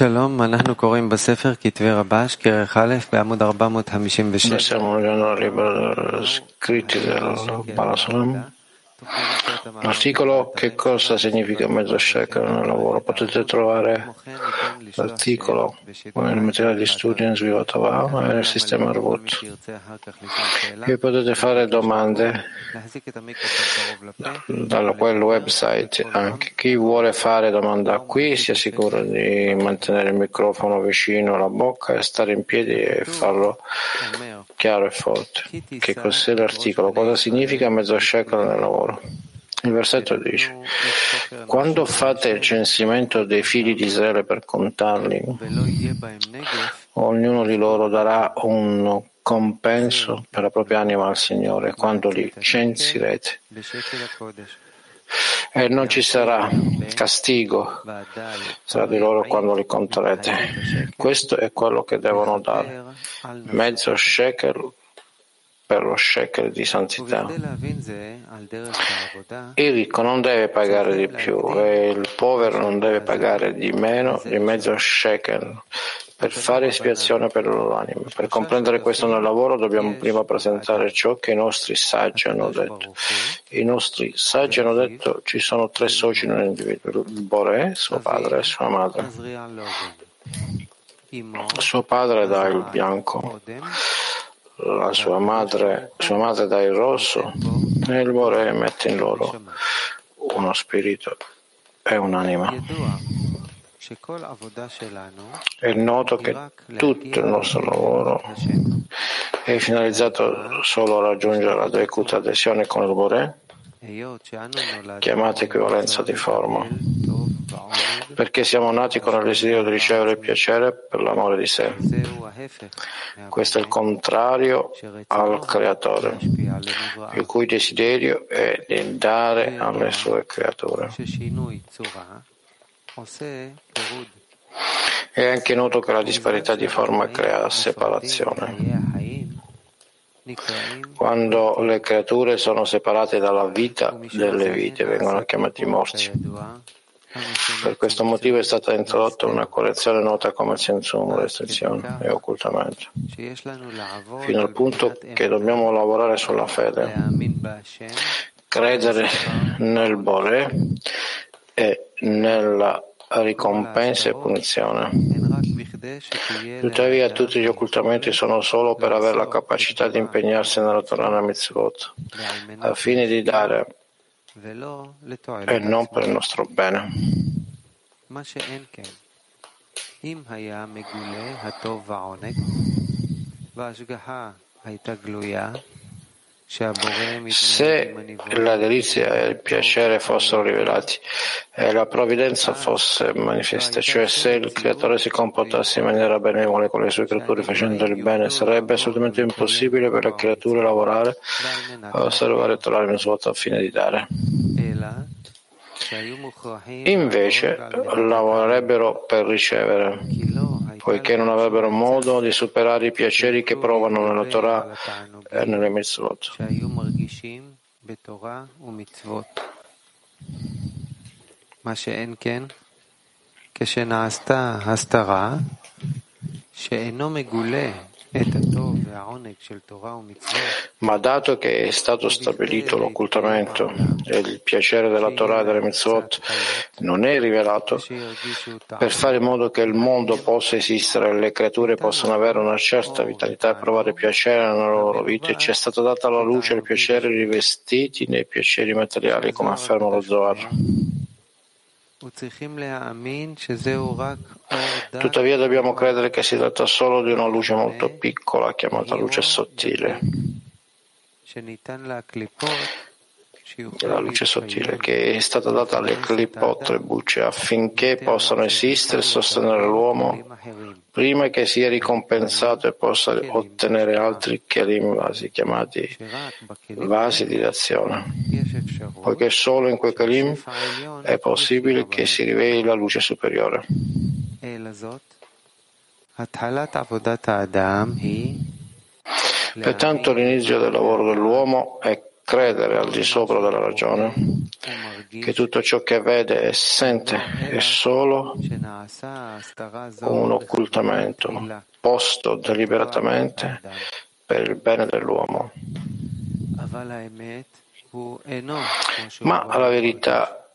שלום, אנחנו קוראים בספר כתבי רבש, כרך א', בעמוד 456. L'articolo che cosa significa mezzo shekel nel lavoro? Potete trovare l'articolo nel materiale di studio in Svivatava e nel sistema Rvut. E potete fare domande da quel website. Anche chi vuole fare domanda qui sia sicuro di mantenere il microfono vicino alla bocca e stare in piedi e farlo chiaro e forte. Che cos'è l'articolo? Cosa significa mezzo shekel nel lavoro? Il versetto dice, quando fate il censimento dei figli di Israele per contarli, ognuno di loro darà un compenso per la propria anima al Signore quando li censirete. E non ci sarà castigo tra di loro quando li conterete. Questo è quello che devono dare. Mezzo shekel per lo shekel di santità. Il ricco non deve pagare di più e il povero non deve pagare di meno di mezzo shekel per fare espiazione per le loro anime. Per comprendere questo nel lavoro dobbiamo prima presentare ciò che i nostri saggi hanno detto. I nostri saggi hanno detto ci sono tre soci nell'individuo, il Bore, suo padre e sua madre. Suo padre dà il bianco, la sua madre, sua madre dà il rosso e il Bore mette in loro uno spirito e un'anima. È noto che tutto il nostro lavoro è finalizzato solo a raggiungere la decuta adesione con il Bore, chiamata equivalenza di forma, perché siamo nati con il desiderio di ricevere il piacere per l'amore di sé. Questo è il contrario al creatore, il cui desiderio è di dare alle sue creature. È anche noto che la disparità di forma crea separazione. Quando le creature sono separate dalla vita delle vite, vengono chiamati morti. Per questo motivo è stata introdotta una correzione nota come sensuum, restrizione e occultamento, fino al punto che dobbiamo lavorare sulla fede, credere nel Bore e nella ricompensa e punizione. Tuttavia tutti gli occultamenti sono solo per avere la capacità di impegnarsi nella Torah Mitzvot, al fine di dare e non per il nostro bene. Se la delizia e il piacere fossero rivelati e la provvidenza fosse manifesta, cioè se il creatore si comportasse in maniera benevole con le sue creature facendo il bene, sarebbe assolutamente impossibile per le creature lavorare a osservare e trovare il svuoto al fine di dare. Invece lavorerebbero per ricevere, poiché non avrebbero modo di superare i piaceri che provano nella Torah e nelle mitzvot. כשנעשתה הסתרה שאינו מגולה ma dato che è stato stabilito l'occultamento e il piacere della Torah e delle mitzvot non è rivelato, per fare in modo che il mondo possa esistere e le creature possano avere una certa vitalità e provare piacere nella loro vita, ci è stata data la luce e il piacere rivestiti nei piaceri materiali, come afferma lo Zohar. Tuttavia dobbiamo credere che si tratta solo di una luce molto piccola, chiamata luce sottile. La luce sottile che è stata data alle clipot, le bucce, affinché possano esistere e sostenere l'uomo prima che sia ricompensato e possa ottenere altri kelim vasi, chiamati vasi di d'azione, poiché solo in quei kelim è possibile che si riveli la luce superiore. Pertanto l'inizio del lavoro dell'uomo è credere al di sopra della ragione che tutto ciò che vede e sente è solo un occultamento posto deliberatamente per il bene dell'uomo. Ma la verità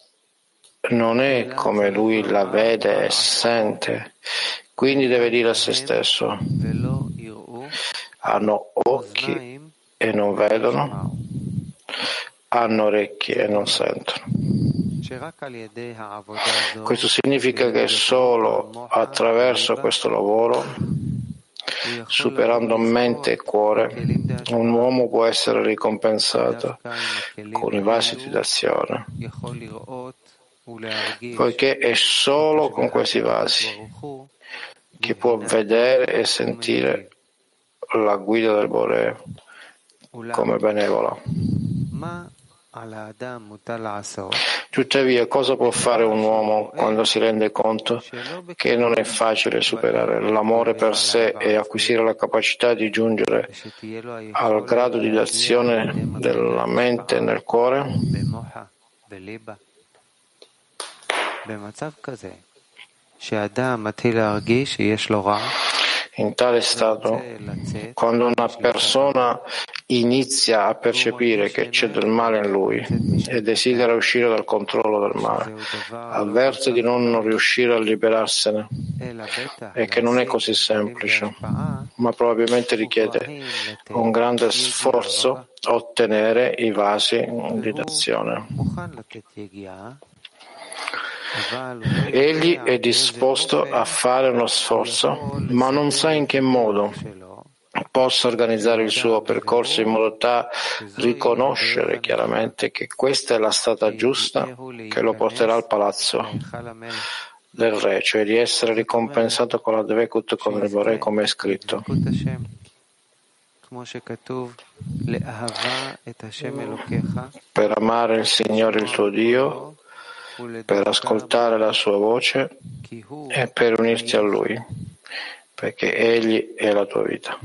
non è come lui la vede e sente, quindi deve dire a se stesso, hanno occhi e non vedono, hanno orecchie e non sentono. Questo significa che solo attraverso questo lavoro, superando mente e cuore, un uomo può essere ricompensato con i vasi di d'azione, poiché è solo con questi vasi che può vedere e sentire la guida del Bore come benevola. Tuttavia, cosa può fare un uomo quando si rende conto che non è facile superare l'amore per sé e acquisire la capacità di giungere al grado di azione della mente nel cuore? In tale stato, quando una persona inizia a percepire che c'è del male in lui e desidera uscire dal controllo del male, avverte di non riuscire a liberarsene e che non è così semplice, ma probabilmente richiede un grande sforzo ottenere i vasi di d'azione. Egli è disposto a fare uno sforzo, ma non sa in che modo possa organizzare il suo percorso in modo da riconoscere chiaramente che questa è la strada giusta che lo porterà al palazzo del re, cioè di essere ricompensato con la Dvekut con il Bore come è scritto. Per amare il Signore il tuo Dio per ascoltare la sua voce e per unirti a Lui, perché Egli è la tua vita.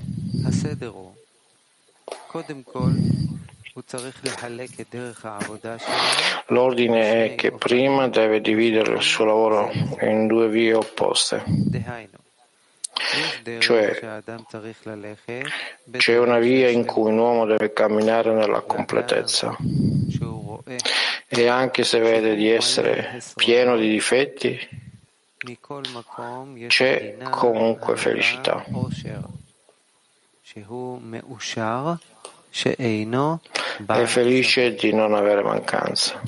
L'ordine è che prima deve dividere il suo lavoro in due vie opposte. Cioè, c'è una via in cui un uomo deve camminare nella completezza e anche se vede di essere pieno di difetti, c'è comunque felicità. È felice di non avere mancanza.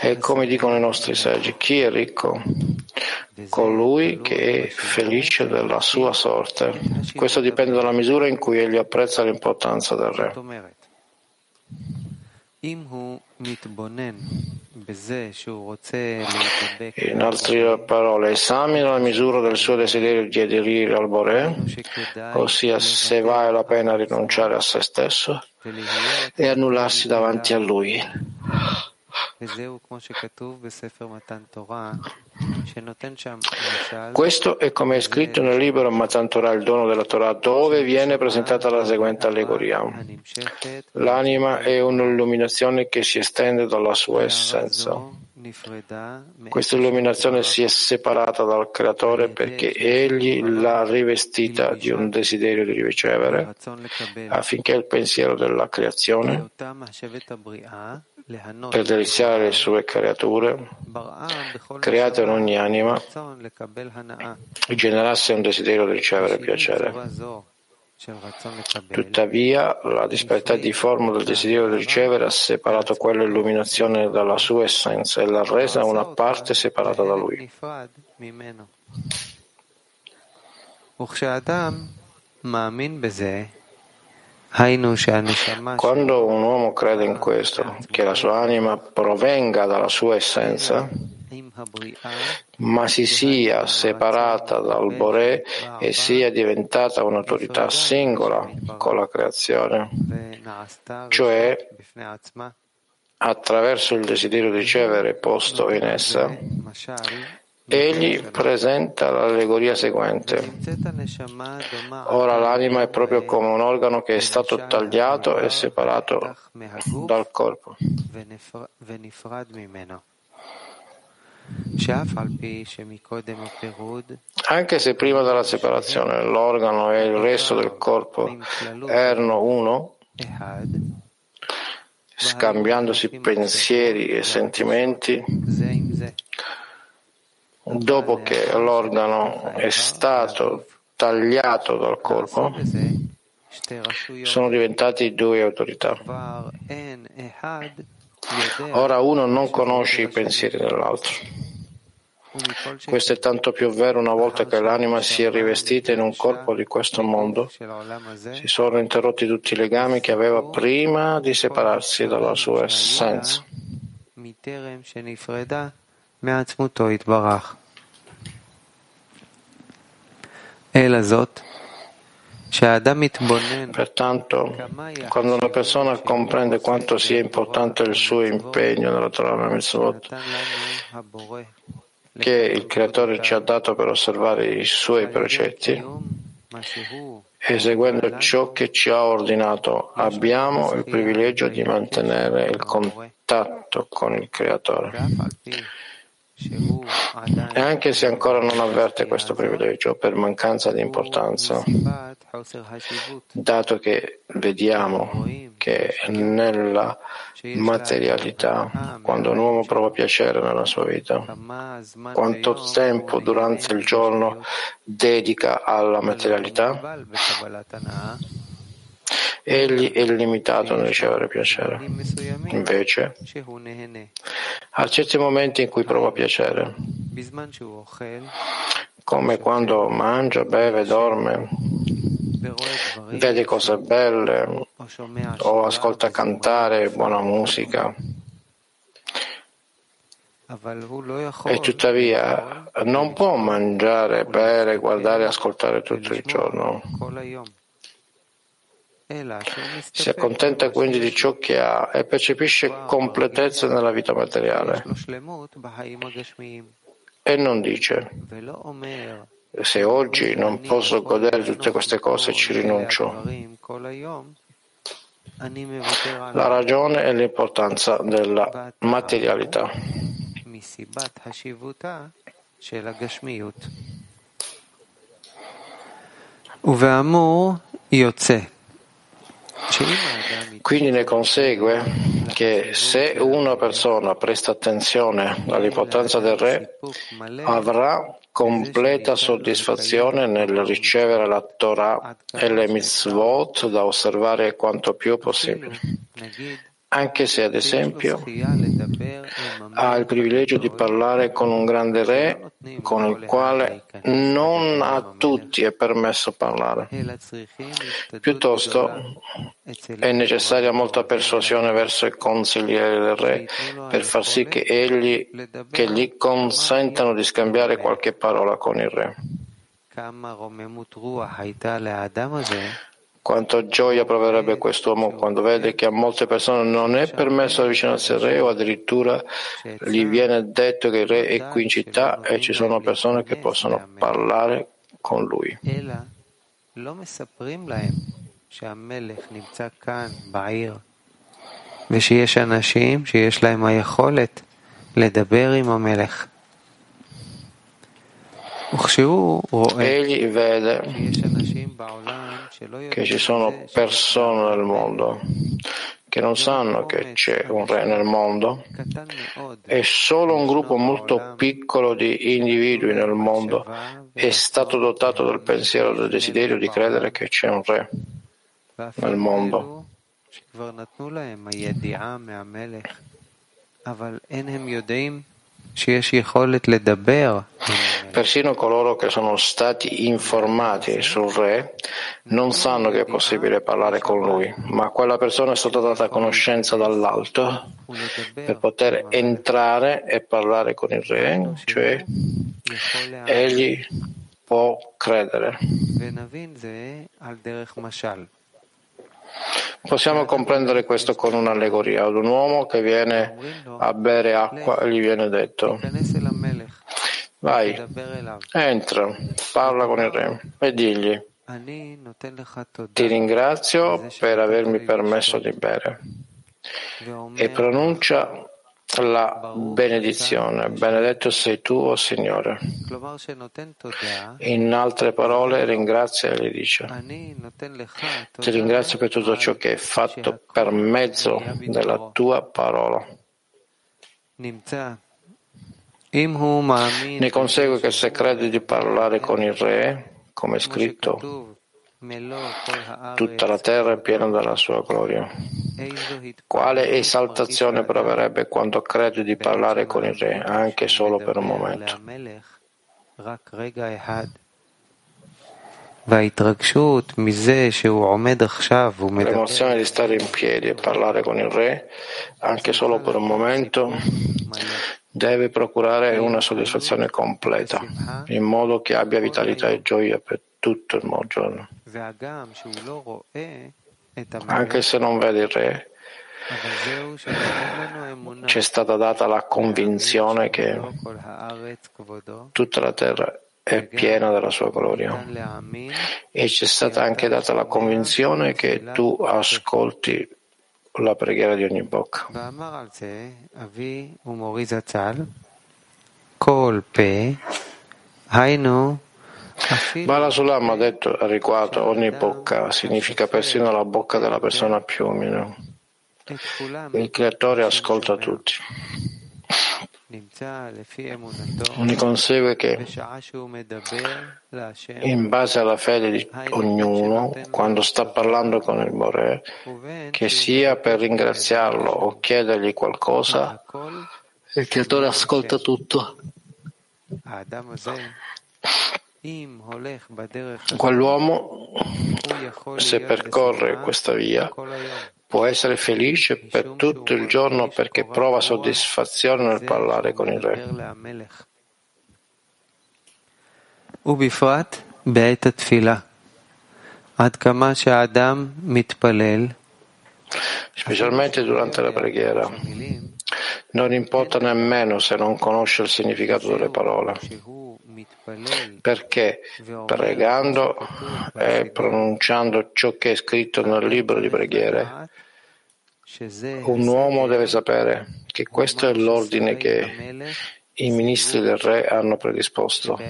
E come dicono i nostri saggi, chi è ricco? Colui che è felice della sua sorte. Questo dipende dalla misura in cui egli apprezza l'importanza del re. In altre parole, esamina la misura del suo desiderio di aderire al Bore, ossia se vale la pena rinunciare a se stesso e annullarsi davanti a lui. Questo è come è scritto nel libro Matan Torah, il dono della Torah, dove viene presentata la seguente allegoria. L'anima è un'illuminazione che si estende dalla sua essenza. Questa illuminazione si è separata dal Creatore perché Egli l'ha rivestita di un desiderio di ricevere affinché il pensiero della creazione per deliziare le sue creature create in ogni anima generasse un desiderio di ricevere piacere. Tuttavia, la disparità di forma del desiderio di ricevere ha separato quella illuminazione dalla sua essenza e l'ha resa una parte separata da lui. Quando un uomo crede in questo, che la sua anima provenga dalla sua essenza, ma si sia separata dal Bore e sia diventata un'autorità singola con la creazione, cioè attraverso il desiderio di ricevere posto in essa, Egli presenta l'allegoria seguente. Ora l'anima è proprio come un organo che è stato tagliato e separato dal corpo. Anche se prima della separazione l'organo e il resto del corpo erano uno, scambiandosi pensieri e sentimenti, dopo che l'organo è stato tagliato dal corpo, sono diventati due autorità. Ora uno non conosce i pensieri dell'altro. Questo è tanto più vero una volta che l'anima si è rivestita in un corpo di questo mondo. Si sono interrotti tutti i legami che aveva prima di separarsi dalla sua essenza. Pertanto, quando una persona comprende quanto sia importante il suo impegno nella Torah Mitzvot, che il Creatore ci ha dato per osservare i suoi precetti, eseguendo ciò che ci ha ordinato, abbiamo il privilegio di mantenere il contatto con il Creatore. E anche se ancora non avverte questo privilegio per mancanza di importanza, dato che vediamo che nella materialità, quando un uomo prova piacere nella sua vita, quanto tempo durante il giorno dedica alla materialità, egli è limitato nel ricevere piacere. Invece, a certi momenti in cui prova piacere, come quando mangia, beve, dorme, vede cose belle o ascolta cantare buona musica, e tuttavia non può mangiare, bere, guardare e ascoltare tutto il giorno. Si accontenta quindi di ciò che ha e percepisce completezza nella vita materiale. E non dice, se oggi non posso godere di tutte queste cose ci rinuncio. La ragione è l'importanza della materialità. Uveamu yotze quindi ne consegue che se una persona presta attenzione all'importanza del re, avrà completa soddisfazione nel ricevere la Torah e le mitzvot da osservare quanto più possibile anche se ad esempio ha il privilegio di parlare con un grande re con il quale non a tutti è permesso parlare. Piuttosto è necessaria molta persuasione verso i consiglieri del re per far sì che, egli, che gli consentano di scambiare qualche parola con il re. Quanto gioia proverebbe quest'uomo quando vede che a molte persone non è permesso avvicinarsi al re o addirittura gli viene detto che il re è qui in città e ci sono persone che possono parlare con lui. ושיש אנשים שיש להם היכולת לדבר עם המלך. Egli vede che ci sono persone nel mondo che non sanno che c'è un re nel mondo e solo un gruppo molto piccolo di individui nel mondo è stato dotato del pensiero e del desiderio di credere che c'è un re nel mondo. Persino coloro che sono stati informati sul re non sanno che è possibile parlare con lui, ma quella persona è stata data conoscenza dall'alto per poter entrare e parlare con il re, cioè egli può credere. Possiamo comprendere questo con un'allegoria. Ad un uomo che viene a bere acqua e gli viene detto Vai, entra, parla con il Re e digli ti ringrazio per avermi permesso di bere. E pronuncia la benedizione. Benedetto sei tu, o oh Signore. In altre parole, ringrazia e gli dice, ti ringrazio per tutto ciò che hai fatto per mezzo della tua parola. Ne consegue che se credi di parlare con il Re, come è scritto, Tutta la terra è piena della sua gloria. Quale esaltazione proverebbe quando crede di parlare con il Re, anche solo per un momento? L'emozione di stare in piedi e parlare con il Re, anche solo per un momento, deve procurare una soddisfazione completa, in modo che abbia vitalità e gioia per tutto il giorno. Anche se non vede il Re, ci è stata data la convinzione che tutta la terra è piena della sua gloria. E ci è stata anche data la convinzione che tu ascolti la preghiera di ogni bocca. Bala Sulam ha detto a riguardo ogni bocca significa persino la bocca della persona più umile. Il creatore ascolta tutti. Ne consegue che, in base alla fede di ognuno, quando sta parlando con il Bore, che sia per ringraziarlo o chiedergli qualcosa, il creatore ascolta tutto. Quell'uomo, se percorre questa via, può essere felice per tutto il giorno perché prova soddisfazione nel parlare con il Re. ובפרט בעת התפילה, עד כמה שהאדם מתפלל, specialmente durante la preghiera. Non importa nemmeno se non conosce il significato delle parole perché pregando e pronunciando ciò che è scritto nel libro di preghiere, un uomo deve sapere che questo è l'ordine che i ministri del re hanno predisposto,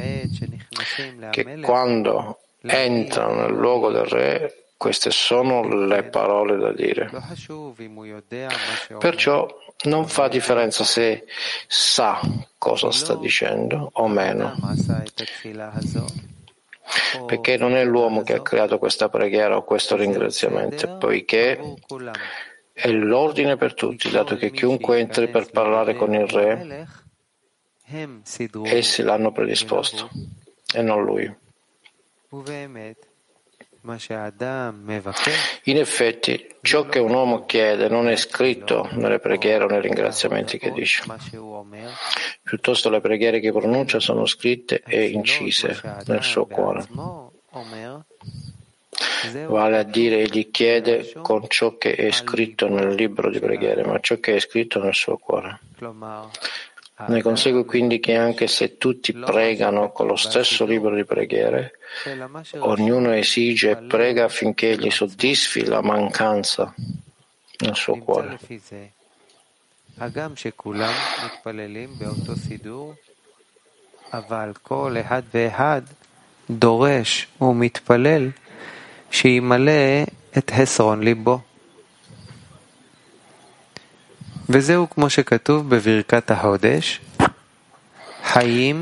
che quando entrano nel luogo del re queste sono le parole da dire. Perciò non fa differenza se sa cosa sta dicendo o meno, perché non è l'uomo che ha creato questa preghiera o questo ringraziamento, poiché è l'ordine per tutti, dato che chiunque entri per parlare con il re, essi l'hanno predisposto e non lui. In effetti, ciò che un uomo chiede non è scritto nelle preghiere o nei ringraziamenti che dice. Piuttosto le preghiere che pronuncia sono scritte e incise nel suo cuore. Vale a dire, egli chiede con ciò che è scritto nel libro di preghiere, ma ciò che è scritto nel suo cuore. Ne consegue quindi che anche se tutti pregano con lo stesso libro di preghiere, ognuno esige e prega affinché gli soddisfi la mancanza nel suo cuore. אבל כל אחד ואחד דורש ומתפלל שימלא את חסרון ליבו.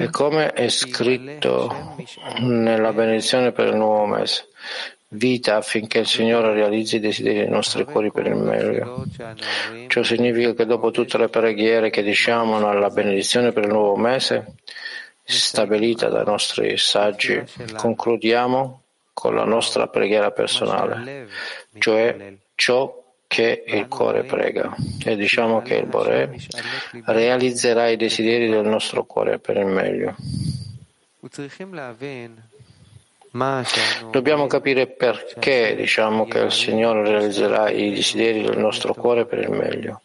E come è scritto nella benedizione per il nuovo mese, vita affinché il Signore realizzi i desideri dei nostri cuori per il meglio. Ciò significa che dopo tutte le preghiere che diciamo nella benedizione per il nuovo mese, stabilita dai nostri saggi, concludiamo con la nostra preghiera personale, cioè ciò che il cuore prega e diciamo che il Bore realizzerà i desideri del nostro cuore per il meglio. Dobbiamo capire perché diciamo che il Signore realizzerà i desideri del nostro cuore per il meglio.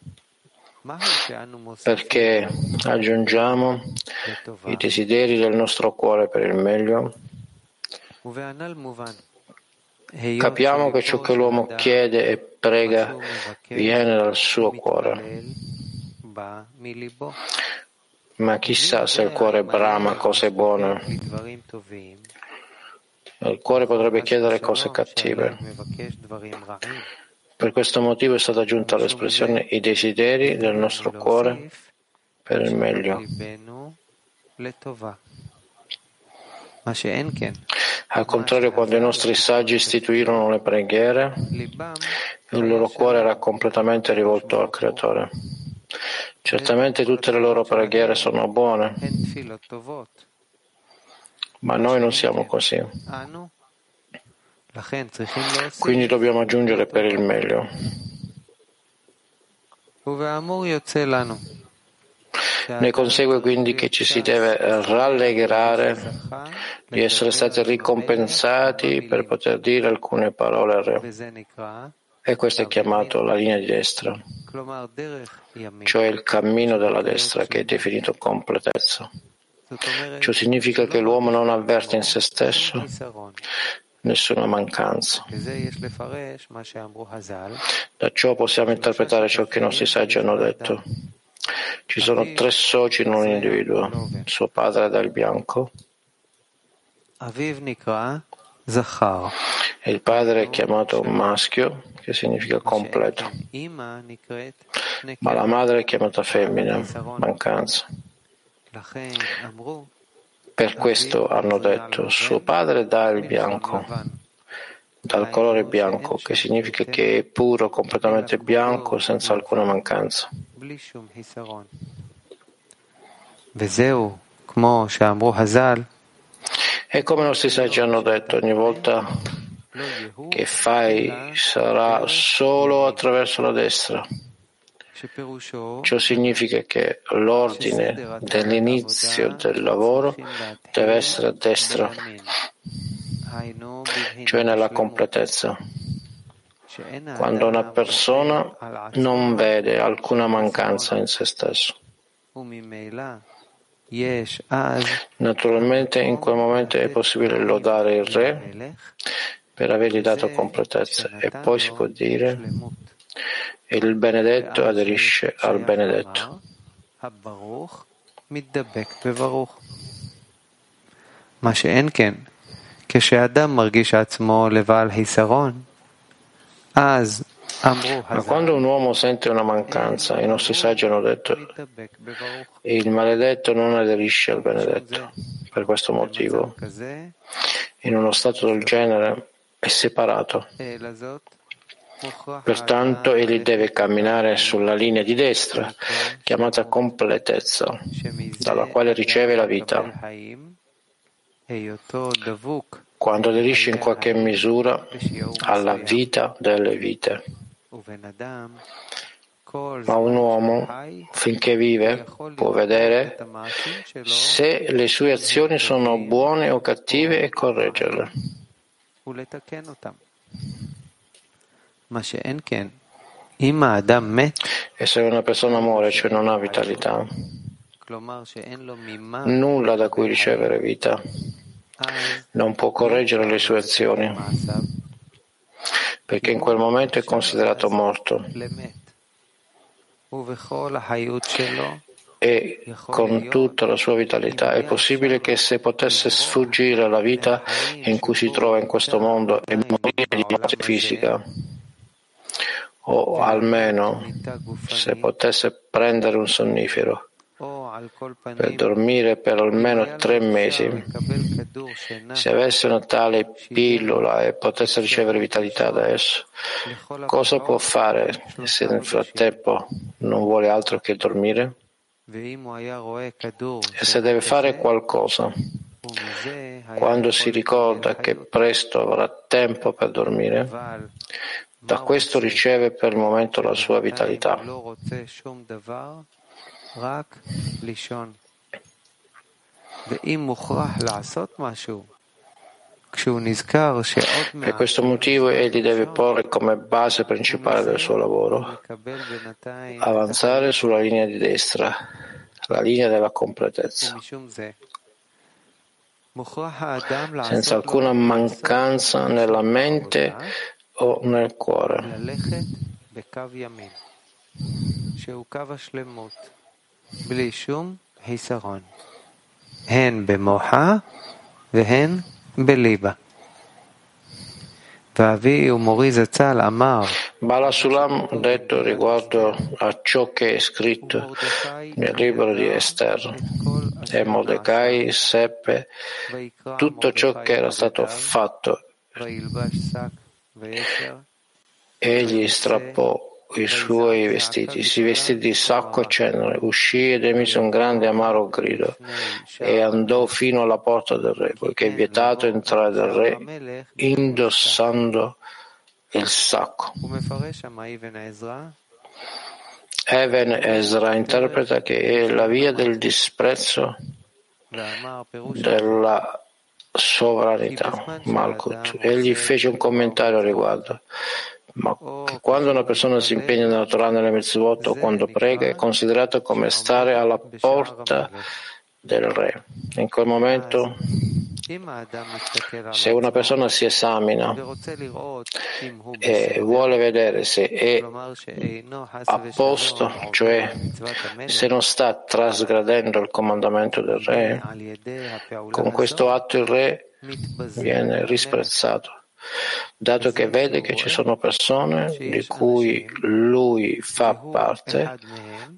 Perché aggiungiamo i desideri del nostro cuore per il meglio, capiamo che ciò che l'uomo chiede e prega viene dal suo cuore. Ma chissà se il cuore brama cose buone. Il cuore potrebbe chiedere cose cattive. Per questo motivo è stata aggiunta l'espressione i desideri del nostro cuore per il meglio. Al contrario, quando i nostri saggi istituirono le preghiere, il loro cuore era completamente rivolto al Creatore. Certamente tutte le loro preghiere sono buone, ma noi non siamo così. Quindi dobbiamo aggiungere per il meglio. Ne consegue quindi che ci si deve rallegrare di essere stati ricompensati per poter dire alcune parole al Re. E questo è chiamato la linea di destra, cioè il cammino della destra che è definito completezza. Ciò significa che l'uomo non avverte in se stesso nessuna mancanza. Da ciò possiamo interpretare ciò che i nostri saggi hanno detto. Ci sono tre soci in un individuo. Suo padre è del bianco. E il padre è chiamato maschio, che significa completo. Ma la madre è chiamata femmina, mancanza. Per questo hanno detto, suo padre dà il bianco, dal colore bianco, che significa che è puro, completamente bianco, senza alcuna mancanza. E come i nostri saggi hanno detto, ogni volta che fai sarà solo attraverso la destra. Ciò significa che l'ordine dell'inizio del lavoro deve essere a destra, cioè nella completezza. Quando una persona non vede alcuna mancanza in se stesso. Naturalmente in quel momento è possibile lodare il Re per avergli dato completezza e poi si può dire il benedetto aderisce al benedetto. מה שאין כן, כשאדם מרגיש עצמו לבעל חיסרון, אז ma quando un uomo sente una mancanza, i nostri saggi hanno detto il maledetto non aderisce al benedetto. Per questo motivo, in uno stato del genere, è separato. Pertanto egli deve camminare sulla linea di destra, chiamata completezza, dalla quale riceve la vita. Quando aderisce in qualche misura alla vita delle vite. Ma un uomo, finché vive, può vedere se le sue azioni sono buone o cattive e correggerle. E se una persona muore, cioè non ha vitalità, nulla da cui ricevere vita, non può correggere le sue azioni, perché in quel momento è considerato morto. E con tutta la sua vitalità è possibile che se potesse sfuggire alla vita in cui si trova in questo mondo e morire di morte fisica, o almeno se potesse prendere un sonnifero per dormire per almeno tre mesi, se avesse una tale pillola e potesse ricevere vitalità da esso, cosa può fare se nel frattempo non vuole altro che dormire? E se deve fare qualcosa, quando si ricorda che presto avrà tempo per dormire, da questo riceve per il momento la sua vitalità. Per questo motivo egli deve porre come base principale del suo lavoro avanzare sulla linea di destra, la linea della completezza, senza alcuna mancanza nella mente o nel cuore. הן במוחה והן בליבה. Bala Sulam detto riguardo a ciò che è scritto nel libro di Esther e Mordecai seppe tutto ciò che era stato fatto. Egli strappò i suoi vestiti, si vestì di sacco e cenere, uscì ed emise un grande amaro grido e andò fino alla porta del re, poiché è vietato entrare dal re indossando il sacco. Even Ezra? Interpreta che è la via del disprezzo della sovranità, Malkut. Egli fece un commentario a riguardo ma che quando una persona si impegna nella Torah nelle mitzvot o quando prega è considerato come stare alla porta del re. In quel momento, se una persona si esamina e vuole vedere se è a posto, cioè se non sta trasgradendo il comandamento del re, con questo atto il re viene risprezzato dato che vede che ci sono persone di cui lui fa parte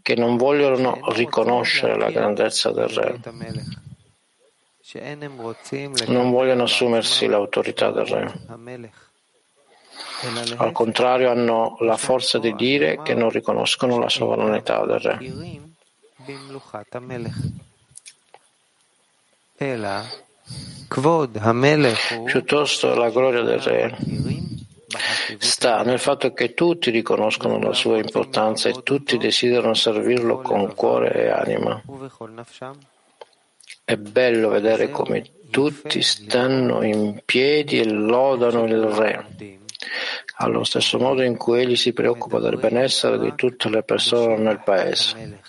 che non vogliono riconoscere la grandezza del re, non vogliono assumersi l'autorità del re. Al contrario, hanno la forza di dire che non riconoscono la sovranità del re. Piuttosto la gloria del Re sta nel fatto che tutti riconoscono la sua importanza e tutti desiderano servirlo con cuore e anima. È bello vedere come tutti stanno in piedi e lodano il Re, allo stesso modo in cui egli si preoccupa del benessere di tutte le persone nel paese.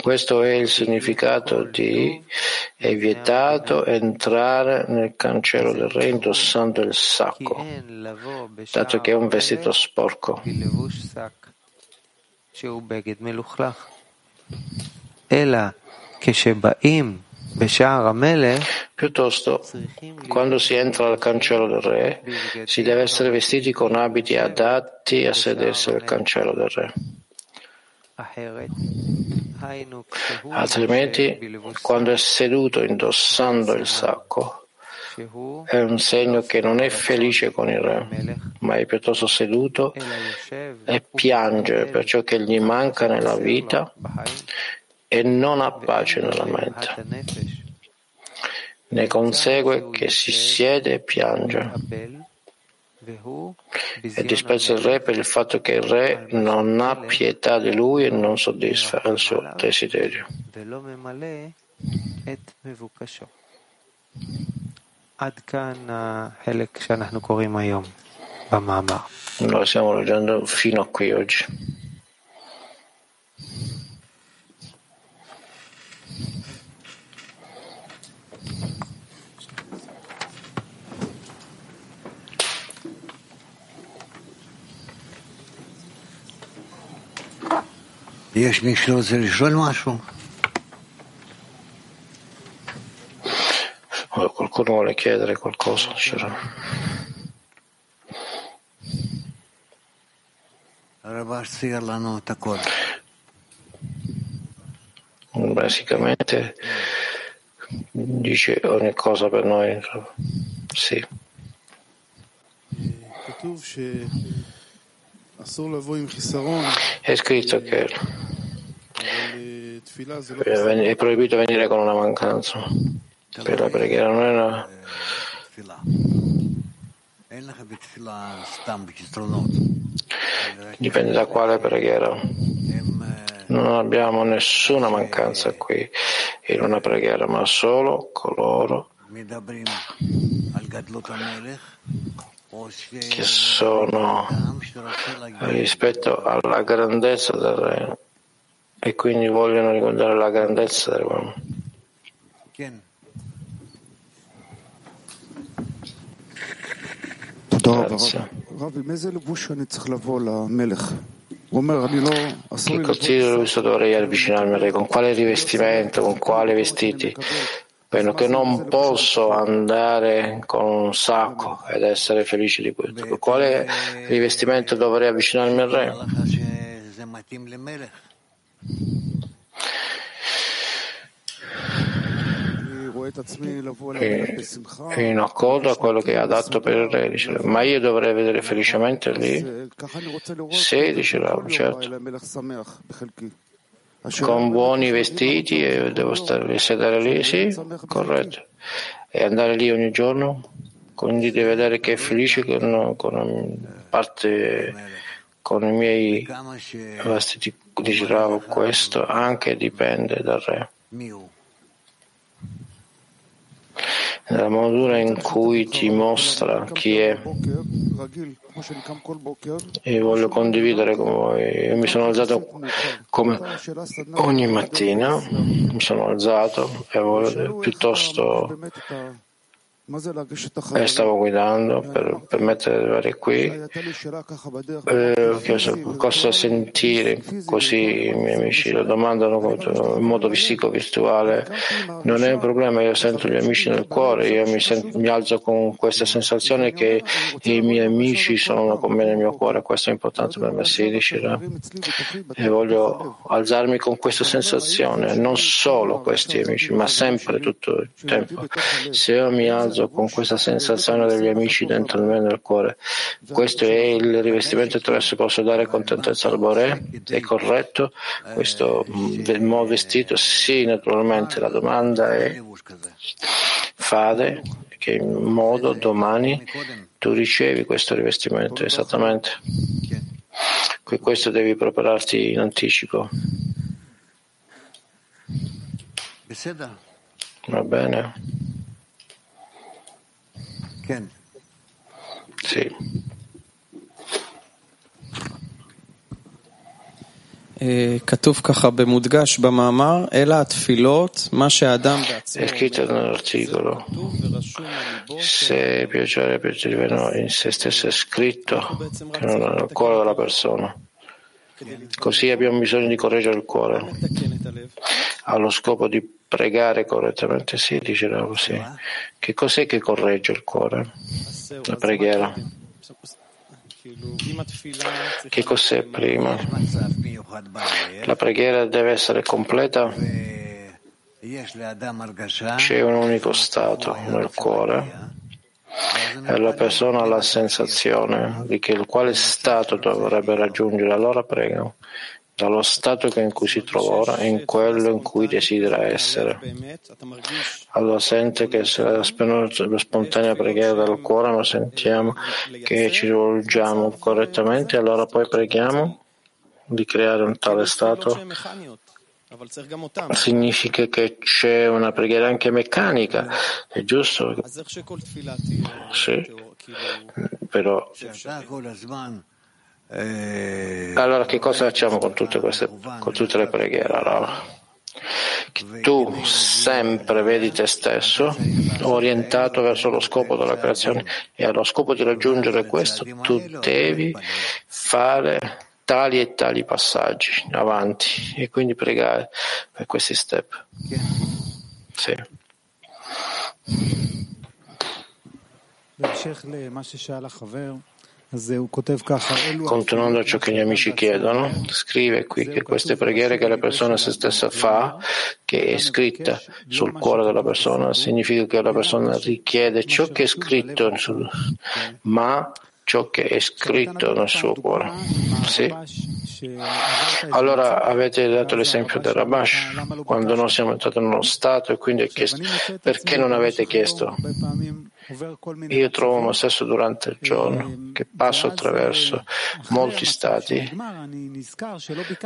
Questo è il significato di è vietato entrare nel cancello del re indossando il sacco, dato che è un vestito sporco. Piuttosto, quando si entra al cancello del re, si deve essere vestiti con abiti adatti a sedersi al cancello del re. Altrimenti, quando è seduto indossando il sacco, è un segno che non è felice con il re, ma è piuttosto seduto e piange per ciò che gli manca nella vita e non ha pace nella mente. Ne consegue che si siede e piange e disprezza il re per il fatto che il re non ha pietà di lui e non soddisfa il suo desiderio. Noi stiamo leggendo fino a qui oggi. Qualcuno vuole chiedere qualcosa? Basicamente dice ogni cosa per noi. Sì. È scritto che è proibito venire con una mancanza. Per la preghiera non è una... Dipende da quale preghiera. Non abbiamo nessuna mancanza qui in una preghiera, ma solo coloro che sono rispetto alla grandezza del Re e quindi vogliono ricordare la grandezza dell'uomo. Grazie. Che consiglio dovrei avvicinarmi a lei? Con quale rivestimento? Con quali vestiti? Penso che non posso andare con un sacco ed essere felice di questo. Con quale rivestimento dovrei avvicinarmi al re? In accordo a quello che ha dato per il re, dice, ma io dovrei vedere felicemente lì? Sì, dice Rav, certo. Con buoni vestiti e devo stare, sedere lì? Sì, corretto. E andare lì ogni giorno? Quindi devi vedere che è felice con, con parte con i miei vestiti, dice Rav, questo anche dipende dal re. Nella modura in cui ti mostra chi è. E voglio condividere con voi. Io mi sono alzato come ogni mattina, mi sono alzato e voglio piuttosto e stavo guidando per permettere di arrivare qui e chiesto cosa sentire così i miei amici lo domandano in modo psico-virtuale non è un problema io sento gli amici nel cuore io mi, sento, mi alzo con questa sensazione che i miei amici sono con me nel mio cuore questo è importante per me sì dice e voglio alzarmi con questa sensazione non solo questi amici ma sempre tutto il tempo se io mi alzo caso con questa sensazione degli amici dentro di me nel cuore. Questo è il rivestimento attraverso cui posso dare contentezza al Bore? È corretto? Questo nuovo vestito? Sì, naturalmente. La domanda è fare che in modo domani tu ricevi questo rivestimento esattamente. Questo devi prepararti in anticipo. Va bene. Sì. כתוב ככה במודגש במאמר, אלא התפילות, מה שהאדם בעצמו... È scritto nell'articolo, se piacere percepire in se stesso è scritto che non è nel cuore della persona. Così abbiamo bisogno di correggere il cuore, allo scopo di pregare correttamente. Sì, dice così. Che cos'è che corregge il cuore? La preghiera. Che cos'è prima? La preghiera deve essere completa. C'è un unico stato nel cuore la persona ha la sensazione di che quale stato dovrebbe raggiungere, allora prega dallo stato in cui si trova ora in quello in cui desidera essere. Allora sente che se la spontanea preghiera del cuore, ma sentiamo che ci rivolgiamo correttamente, allora poi preghiamo di creare un tale stato. Significa che c'è una preghiera anche meccanica, è giusto? Sì, però allora che cosa facciamo con tutte, queste, con tutte le preghiere? Allora, tu sempre vedi te stesso orientato verso lo scopo della creazione e allo scopo di raggiungere questo tu devi fare tali e tali passaggi avanti. E quindi pregare per questi step. Sì. Continuando a ciò che gli amici chiedono, scrive qui che queste preghiere che la persona se stessa fa, che è scritta sul cuore della persona, significa che la persona richiede ciò che è scritto, ma ciò che è scritto nel suo cuore. Sì. Allora avete dato l'esempio del Rabash, quando noi siamo entrati nello Stato e quindi chiesto perché non avete chiesto? Io trovo me stesso durante il giorno che passo attraverso molti stati.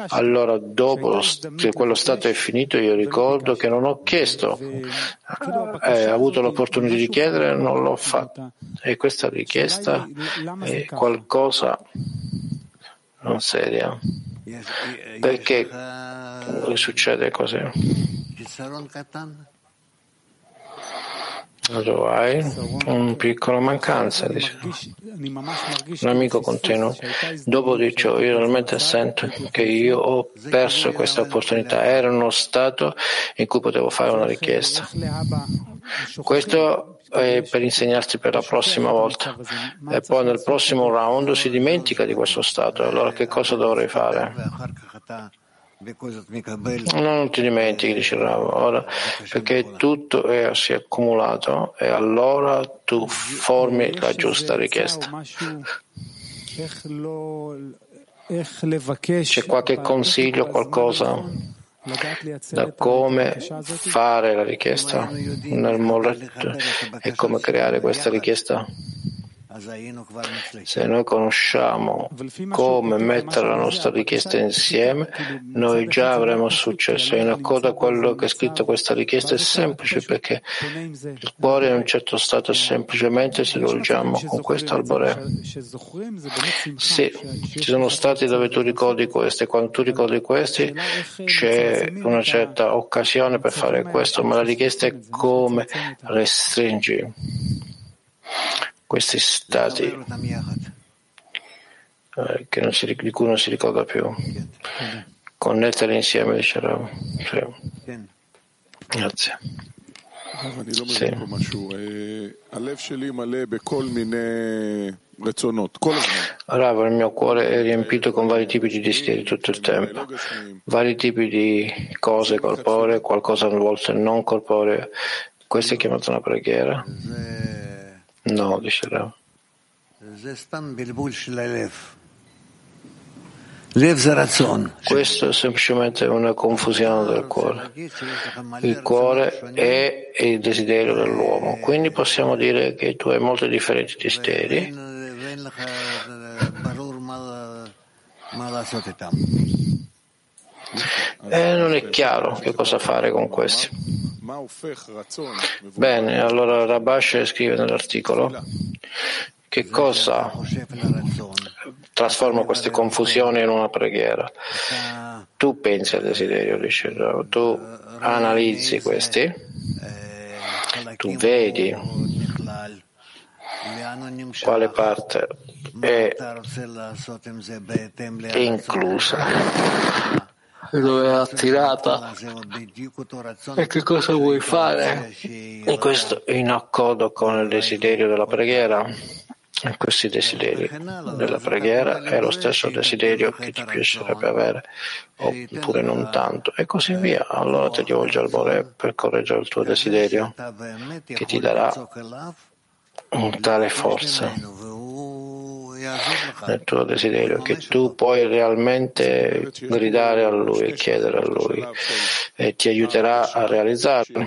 Allora, dopo che quello stato è finito, io ricordo che non ho chiesto, eh, ho avuto l'opportunità di chiedere e non l'ho fatto. E questa richiesta è qualcosa non seria. Perché succede così? Allora hai una piccola mancanza, dice. L'amico continua. Dopo di ciò, io realmente sento che io ho perso questa opportunità. Era uno stato in cui potevo fare una richiesta. Questo è per insegnarti per la prossima volta. E poi nel prossimo round si dimentica di questo stato. Allora che cosa dovrei fare? Non ti dimentichi, dice Rav, ora, perché tutto è, si è accumulato e allora tu formi la giusta richiesta. C'è qualche consiglio, qualcosa da come fare la richiesta nel molletto e come creare questa richiesta? Se noi conosciamo come mettere la nostra richiesta insieme, noi già avremo successo. In accordo a quello che è scritto questa richiesta è semplice perché il cuore in un certo stato semplicemente si rivolgiamo con questo albore. Sì, ci sono stati dove tu ricordi questo e quando tu ricordi questi c'è una certa occasione per fare questo, ma la richiesta è come restringi questi stati eh, si, di cui non si ricorda più. Connettere insieme, dice Rav. Sì. Grazie. Sì. Rav, il mio cuore è riempito con vari tipi di desideri tutto il tempo, vari tipi di cose corporee, qualcosa a volte non corporee. Questo è chiamato una preghiera. No, dice Rav. Questo è semplicemente una confusione del cuore. Il cuore è il desiderio dell'uomo, quindi possiamo dire che tu hai molti differenti desideri. E non è chiaro che cosa fare con questi. Bene, allora Rabash scrive nell'articolo che cosa trasforma queste confusioni in una preghiera. Tu pensi al desiderio, dice tu analizzi questi, tu vedi quale parte è inclusa dove è attirata. e che cosa vuoi fare. E questo in accordo con il desiderio della preghiera. E questi desideri della preghiera è lo stesso desiderio che ti piacerebbe avere, oppure non tanto, e così via. Allora ti rivolgi al Bore per correggere il tuo desiderio, che ti darà tale forza nel tuo desiderio, che tu puoi realmente gridare a Lui e chiedere a Lui e ti aiuterà a realizzarlo.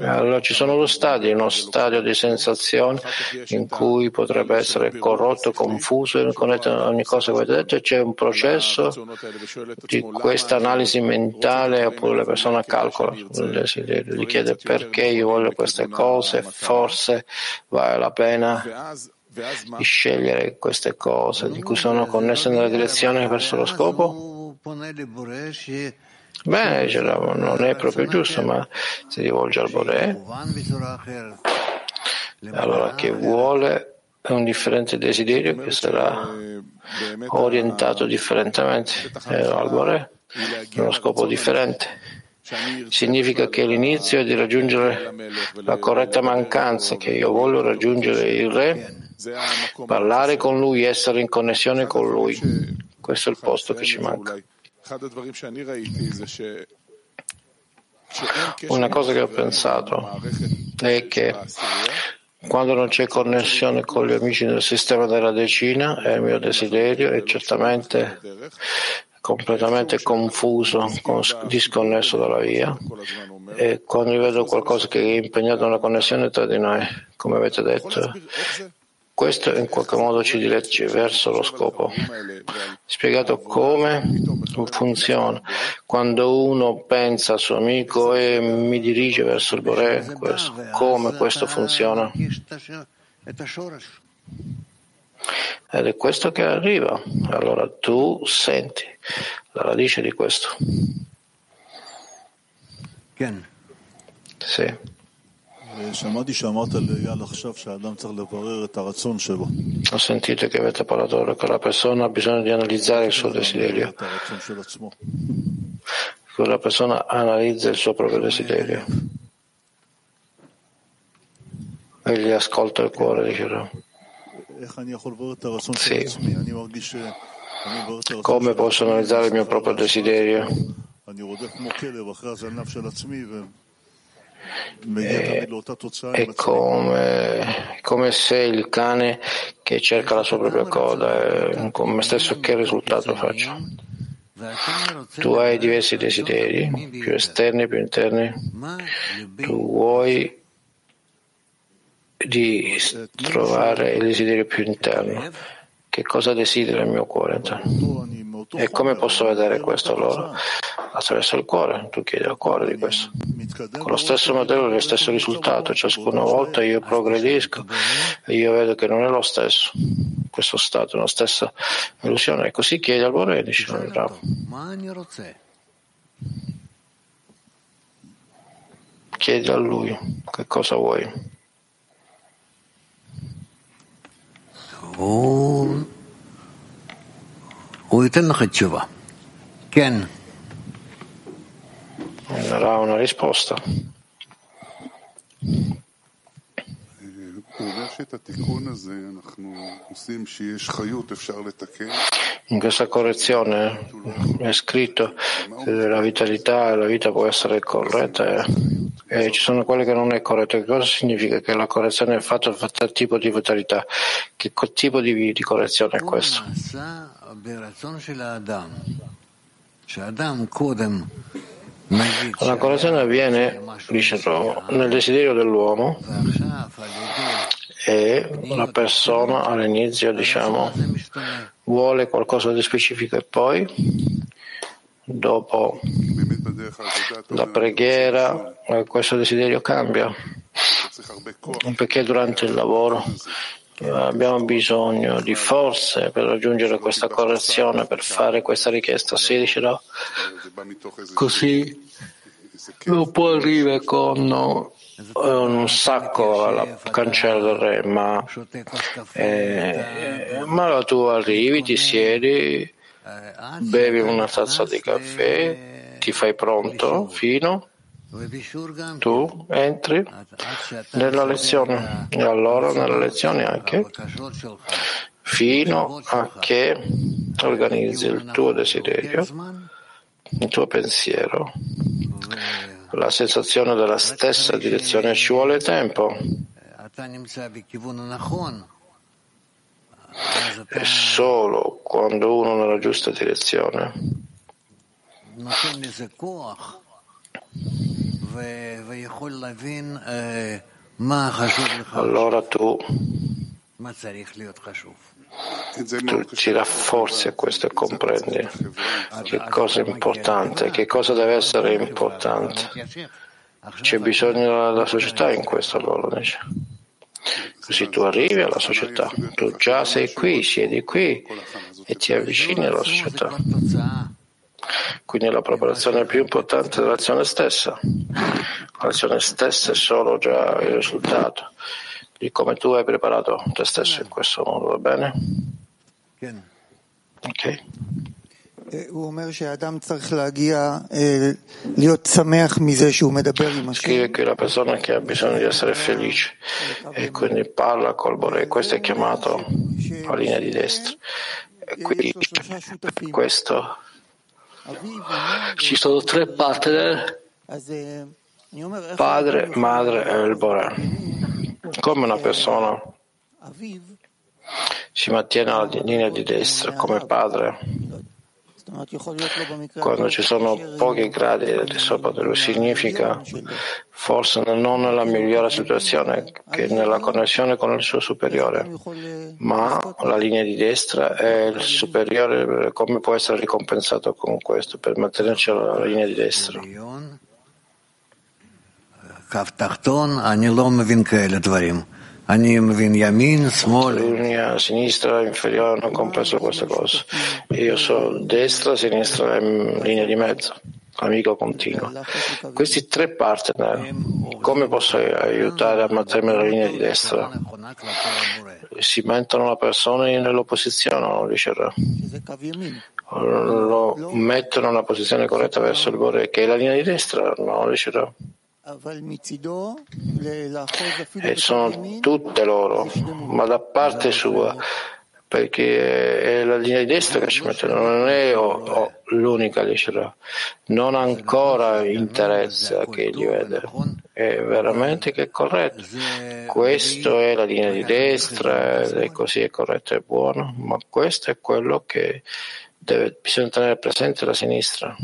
Allora ci sono due stadi, uno stadio di sensazione in cui potrebbe essere corrotto, confuso con ogni cosa che avete detto e c'è un processo di questa analisi mentale oppure la persona calcola il desiderio, gli chiede perché io voglio queste cose, forse vale la pena di scegliere queste cose di cui sono connesse nella direzione verso lo scopo? Bene, non è proprio giusto, ma si rivolge al Bore. Allora che vuole un differente desiderio che sarà orientato differentemente eh, al Bore, uno scopo differente. Significa che l'inizio è di raggiungere la corretta mancanza, che io voglio raggiungere il Re parlare con lui, essere in connessione con lui. Questo è il posto che ci manca. Una cosa che ho pensato è che quando non c'è connessione con gli amici del sistema della decina, è il mio desiderio e certamente completamente confuso, disconnesso dalla via. E quando vedo qualcosa che è impegnato nella connessione tra di noi, come avete detto, questo in qualche modo ci dirige verso lo scopo. Spiegato come funziona. Quando uno pensa al suo amico e mi dirige verso il Bore, questo, come questo funziona. Ed è questo che arriva. Allora tu senti la radice di questo. Sì. Ho sentito che avete parlato ora che la persona ha bisogno di analizzare il suo desiderio. Che la persona analizza il suo proprio desiderio. E gli ascolta il cuore, dice Sì. Come posso analizzare il mio proprio desiderio? È, è come, come, se il cane che cerca la sua propria coda, è come stesso che risultato faccio. Tu hai diversi desideri, più esterni, e più interni. Tu vuoi di trovare il desiderio più interno. Che cosa desidera il mio cuore? E come posso vedere questo allora? Attraverso il cuore, tu chiedi al cuore di questo. Con lo stesso modello, lo stesso risultato, ciascuna volta io progredisco e io vedo che non è lo stesso, questo stato, la stessa illusione. E così chiedi al Bore e dice, bravo. Chiedi a lui che cosa vuoi. הוא ייתן לך תשובה. כן. Darà una risposta. In questa correzione è scritto che la vitalità e la vita può essere corretta e ci sono quelle che non è corretto. Che cosa significa che la correzione è fatta per tal tipo di vitalità? Che tipo di, di correzione è questo? La correzione avviene, dice nel desiderio dell'uomo e la persona all'inizio, diciamo, vuole qualcosa di specifico e poi, dopo la preghiera, questo desiderio cambia. Perché durante il lavoro abbiamo bisogno di forze per raggiungere questa correzione, per fare questa richiesta. Si dice no? Così non può arrivare con un sacco alla cancella del re, ma, eh, ma tu arrivi, ti siedi, bevi una tazza di caffè, ti fai pronto fino tu entri nella lezione e allora nella lezione anche fino a che organizzi il tuo desiderio, il tuo pensiero, la sensazione della stessa direzione ci vuole tempo. E solo quando uno nella giusta direzione allora tu, tu ci rafforzi a questo e comprendi che cosa è importante, che cosa deve essere importante. C'è bisogno della società in questo allora. Dice. Così tu arrivi alla società, tu già sei qui, siedi qui e ti avvicini alla società. Quindi la preparazione più importante dell'azione stessa. L'azione stessa è solo già il risultato di come tu hai preparato te stesso in questo modo, va bene? Ok. Scrive che la persona che ha bisogno di essere felice e quindi parla col Bore, questo è chiamato la linea di destra. E quindi questo ci sono tre partner, padre, madre e il Bore. Come una persona si mantiene alla linea di destra come padre, quando ci sono pochi gradi di sopra di lui, significa forse non nella migliore situazione che nella connessione con il suo superiore, ma la linea di destra è il superiore, come può essere ricompensato con questo per mantenerci alla linea di destra? Linea sinistra, inferiore, non compreso queste cose. Io so destra, sinistra e linea di mezzo, amico continuo. Questi tre partner, come posso aiutare a mantenere la linea di destra? Si mettono la persona nell'opposizione, non riuscirà. Lo mettono nella posizione corretta verso il Bore, che è la linea di destra, non riuscirà. E sono tutte loro, ma da parte sua, perché è la linea di destra che ci mette, non è oh, oh, l'unica Lishra, non ancora interessa che gli vede, è veramente che è corretto. Questo è la linea di destra, e così è corretto e buono, ma questo è quello che deve, bisogna tenere presente la sinistra.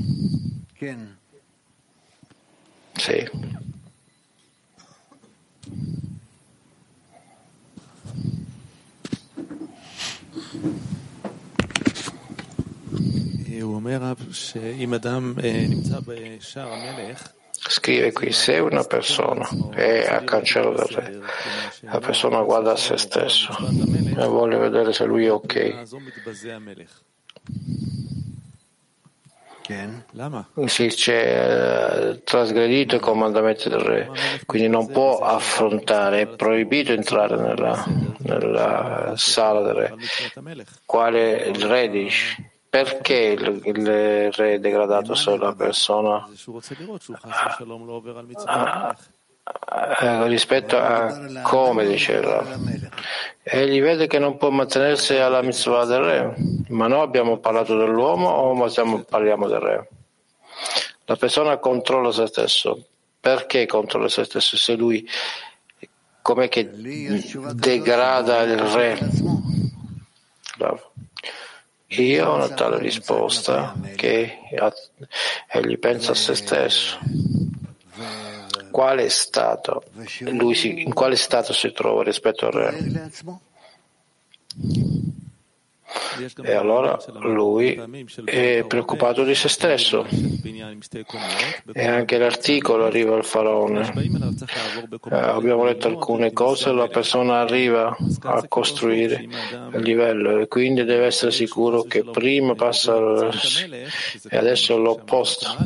Sì. Scrive qui, se una persona è a cancello del re, la persona guarda a se stesso e vuole vedere se lui è ok. Si c'è eh, trasgredito i comandamenti del re, quindi non può affrontare, è proibito entrare nella, nella sala del re. Quale il re dice? Perché il, il re è degradato solo la persona? Ah, eh, rispetto a come diceva egli vede che non può mantenersi alla mitzvah del re ma noi abbiamo parlato dell'uomo o stiamo, parliamo del re? La persona controlla se stesso. Perché controlla se stesso? Se lui com'è che degrada il re? Io ho una tale risposta che egli pensa a se stesso quale stato lui si, in quale stato si trova rispetto al re? E allora lui è preoccupato di se stesso. E anche l'articolo arriva al faraone. Eh, abbiamo letto alcune cose, la persona arriva a costruire il livello e quindi deve essere sicuro che prima passa e adesso è l'opposto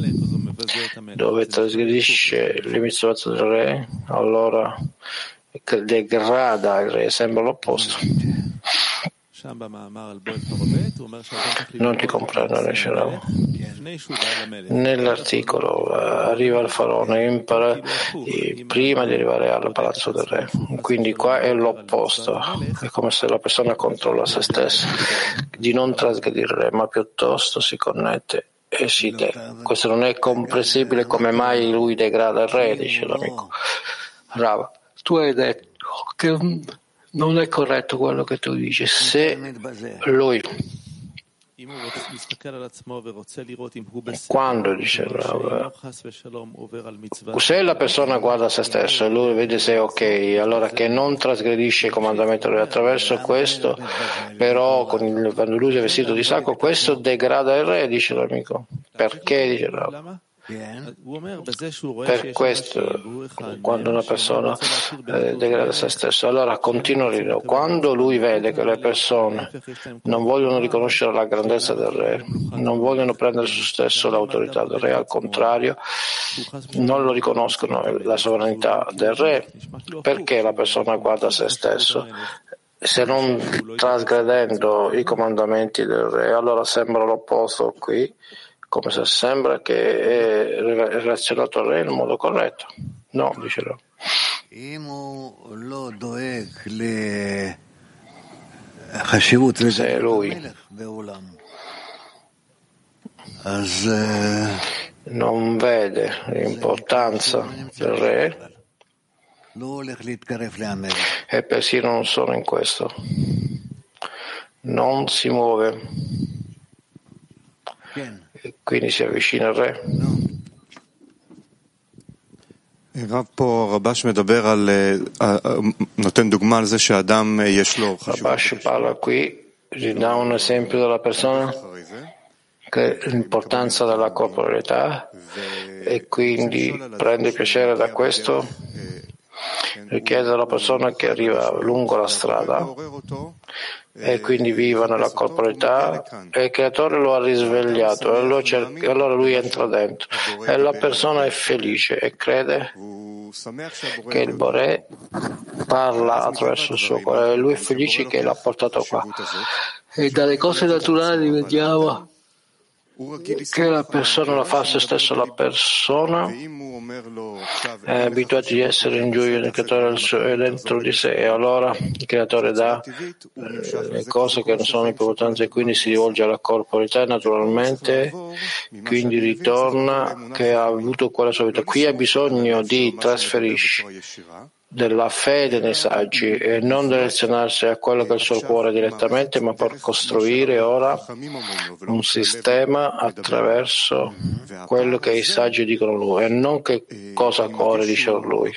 dove trasgredisce le mitzvot del re, allora degrada il re, sembra l'opposto. Non ti comprendo, Nesherau. Nell'articolo eh, arriva il faraone impara prima di arrivare al palazzo del re. Quindi qua è l'opposto, è come se la persona controlla se stessa, di non trasgredire, ma piuttosto si connette e si de. Questo non è comprensibile come mai lui degrada il re, dice l'amico. Brava, tu hai detto che non è corretto quello che tu dici. Se lui quando dice se la persona guarda se stesso e lui vede se è ok, allora che non trasgredisce il comandamento attraverso questo, però il, quando lui è vestito di sacco, questo degrada il re, dice l'amico. Perché? Dice l'amico. Per questo, quando una persona eh, degrada se stesso, allora continua a ridere. Quando lui vede che le persone non vogliono riconoscere la grandezza del re, non vogliono prendere su stesso l'autorità del re, al contrario, non lo riconoscono la sovranità del re, perché la persona guarda se stesso? se non trasgredendo i comandamenti del re, allora sembra l'opposto qui come se sembra che è relazionato a lei in modo corretto. No, dice no. Se lui. Non vede l'importanza del re. e persino non sono in questo, non si muove quindi si avvicina al re. Rabash parla qui, dà un esempio della persona che l'importanza della corporalità e quindi prende piacere da questo richiede alla persona che arriva lungo la strada e quindi viva nella corporalità e il creatore lo ha risvegliato. E allora lui entra dentro. E la persona è felice e crede che il Bore parla attraverso il suo cuore. E lui è felice che l'ha portato qua. E dalle cose naturali vediamo che la persona la fa a se stesso, la persona è abituata di essere in gioia del creatore è dentro di sé e allora il creatore dà eh, le cose che non sono importanti e quindi si rivolge alla corporalità naturalmente quindi ritorna che ha avuto quella sua vita. Qui ha bisogno di trasferirsi della fede nei saggi e non direzionarsi a quello che è il suo cuore direttamente, ma per costruire ora un sistema attraverso quello che i saggi dicono lui e non che cosa cuore dice lui.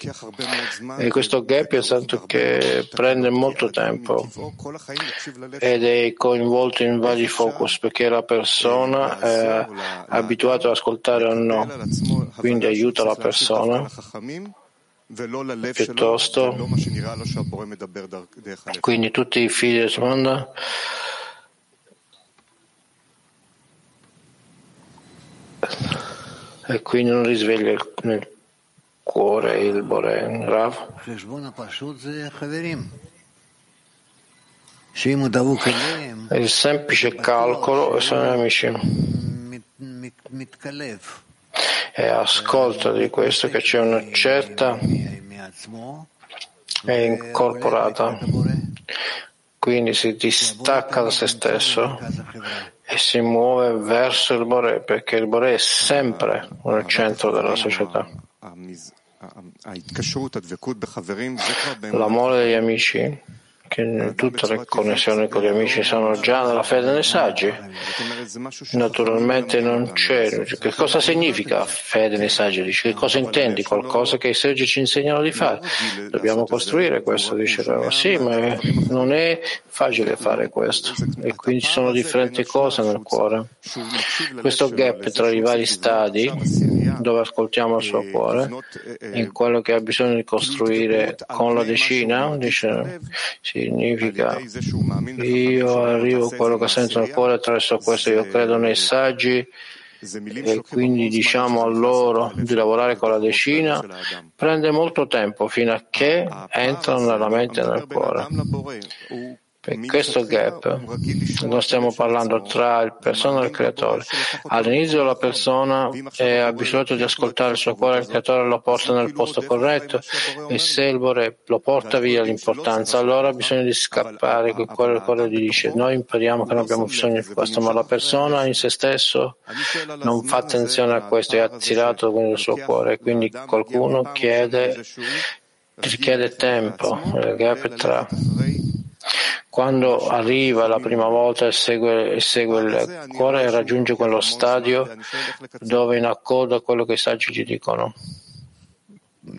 E questo gap è stato che prende molto tempo ed è coinvolto in vari focus perché la persona è abituata ad ascoltare o no, quindi aiuta la persona piuttosto quindi tutti i figli del mondo e quindi non risveglia nel cuore il Boren Rav? il semplice calcolo sono amici e ascolta di questo che c'è una certa è incorporata, quindi si distacca da se stesso e si muove verso il Bore, perché il Bore è sempre nel centro della società. L'amore degli amici che tutte le connessioni con gli amici sono già nella fede nei saggi. Naturalmente non c'è. Che cosa significa fede nei saggi? Dice, che cosa intendi? Qualcosa che i saggi ci insegnano di fare. Dobbiamo costruire questo, dice Sì, ma non è facile fare questo. E quindi ci sono differenti cose nel cuore. Questo gap tra i vari stadi, dove ascoltiamo il suo cuore, in quello che ha bisogno di costruire con la decina, dice, sì, significa io arrivo a quello che sento nel cuore attraverso questo, io credo nei saggi e quindi diciamo a loro di lavorare con la decina prende molto tempo fino a che entrano nella mente e nel cuore. Per questo gap non stiamo parlando tra il persona e il creatore. All'inizio la persona è abituata di ascoltare il suo cuore, il creatore lo porta nel posto corretto e se il Bore lo porta via l'importanza, allora ha bisogno di scappare, il cuore, il cuore gli dice noi impariamo che non abbiamo bisogno di questo, ma la persona in se stesso non fa attenzione a questo, è attirato con il suo cuore, quindi qualcuno chiede, richiede tempo, il gap tra quando arriva la prima volta e segue, segue il cuore e raggiunge quello stadio dove in accordo a quello che i saggi gli dicono.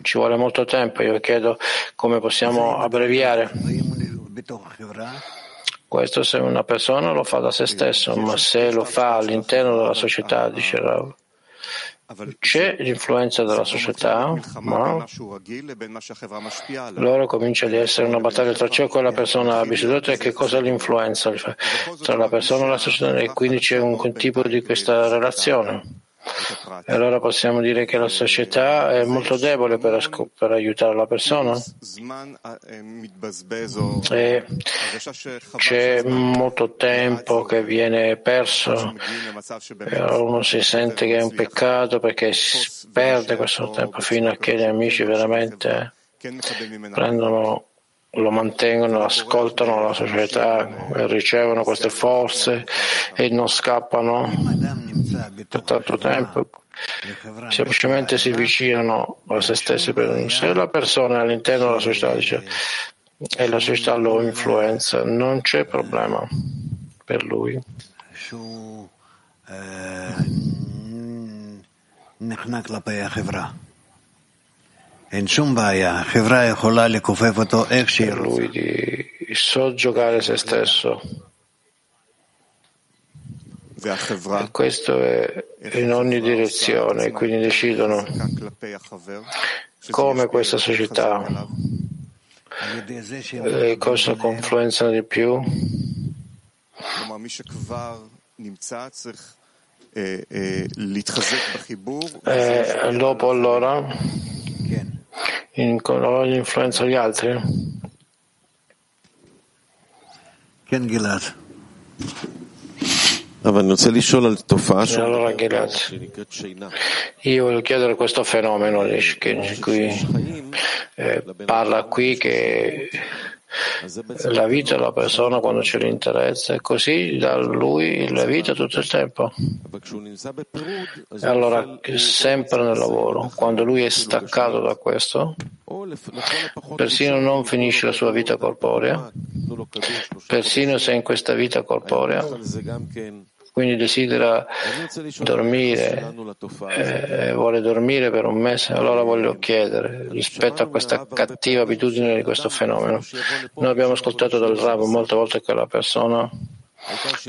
Ci vuole molto tempo, io chiedo come possiamo abbreviare. Questo se una persona lo fa da se stesso, ma se lo fa all'interno della società, dice Rav, c'è l'influenza della società, ma loro comincia ad essere una battaglia tra ciò che la persona ha abituato e che cosa l'influenza tra la persona e la società e quindi c'è un tipo di questa relazione. E allora possiamo dire che la società è molto debole per, per aiutare la persona? E c'è molto tempo che viene perso. Uno si sente che è un peccato perché si perde questo tempo fino a che gli amici veramente prendono lo mantengono, ascoltano la società, ricevono queste forze e non scappano per tanto tempo. Semplicemente si avvicinano a se stessi. Se la persona è all'interno della società dice, e la società lo influenza, non c'è problema per lui. Per lui di soggiogare se stesso. E questo è in ogni direzione, quindi decidono come questa società e cosa confluenzano di più? Eh, dopo allora influenza gli altri? Allora Gilad, io voglio chiedere questo fenomeno in cui eh, parla qui che la vita della persona quando c'è l'interesse e così da lui la vita tutto il tempo. E allora sempre nel lavoro, quando lui è staccato da questo, persino non finisce la sua vita corporea, persino se in questa vita corporea quindi desidera dormire, eh, vuole dormire per un mese, allora voglio chiedere rispetto a questa cattiva abitudine di questo fenomeno. Noi abbiamo ascoltato dal Rav molte volte che la persona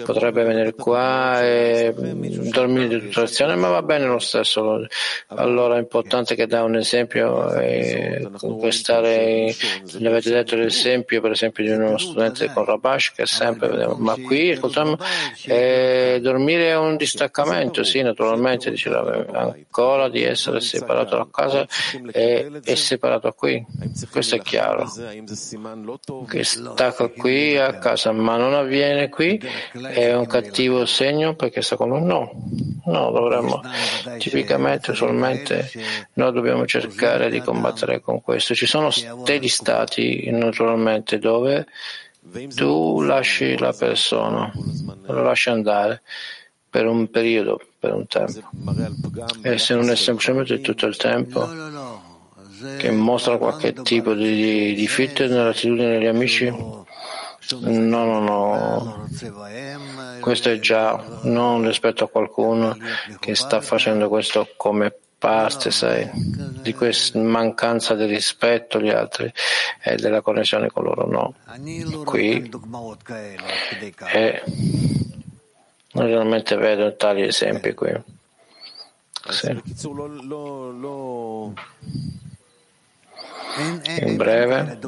potrebbe venire qua e dormire di tutta l'azione, ma va bene lo stesso. Allora è importante che dà un esempio e stare, gli avete detto l'esempio per esempio di uno studente con Rabash che sempre, ma qui eh, dormire è un distaccamento, sì naturalmente diceva ancora di essere separato da casa e è separato qui, questo è chiaro, che stacca qui a casa ma non avviene qui è un cattivo segno perché secondo me no, no, dovremmo tipicamente usualmente noi dobbiamo cercare di combattere con questo. Ci sono degli stati naturalmente dove tu lasci la persona, lo lasci andare per un periodo, per un tempo. E se non è semplicemente tutto il tempo che mostra qualche tipo di, di fit nell'attitudine degli amici, No, no, no. Questo è già non rispetto a qualcuno che sta facendo questo come parte, sai, di questa mancanza di rispetto agli altri e della connessione con loro. No. Qui e non realmente vedo tali esempi qui. Sì. In breve.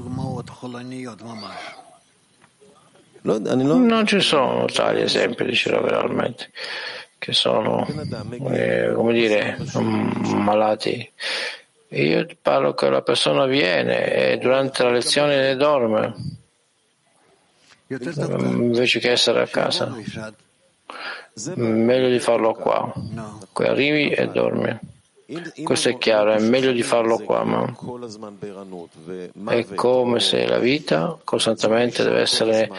Non ci sono tali esempi, diceva veramente, che sono, eh, come dire, malati. Io parlo che la persona viene e durante la lezione dorme, invece che essere a casa. Meglio di farlo qua. Qui arrivi e dormi. Questo è chiaro, è meglio di farlo qua, ma è come se la vita costantemente deve, essere,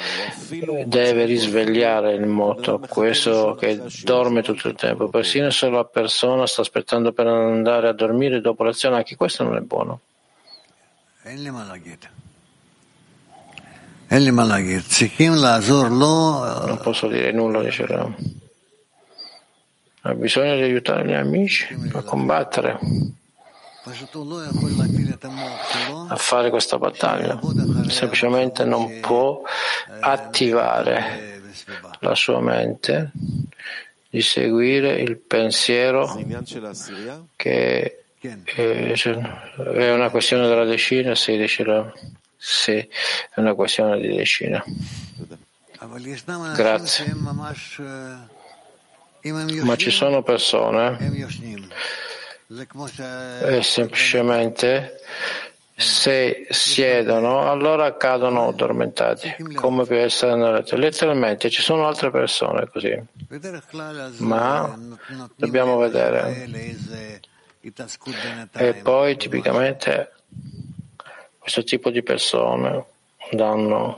deve risvegliare il moto, questo che dorme tutto il tempo. Persino se la persona sta aspettando per andare a dormire dopo l'azione, anche questo non è buono. Non posso dire nulla, dice Ram ha bisogno di aiutare gli amici a combattere, a fare questa battaglia. Semplicemente non può attivare la sua mente di seguire il pensiero che è una questione della decina, sì, è una questione di decina. Grazie ma ci sono persone e semplicemente se siedono allora cadono addormentati come può essere nella letteralmente ci sono altre persone così. Ma dobbiamo vedere. e poi tipicamente questo tipo di persone danno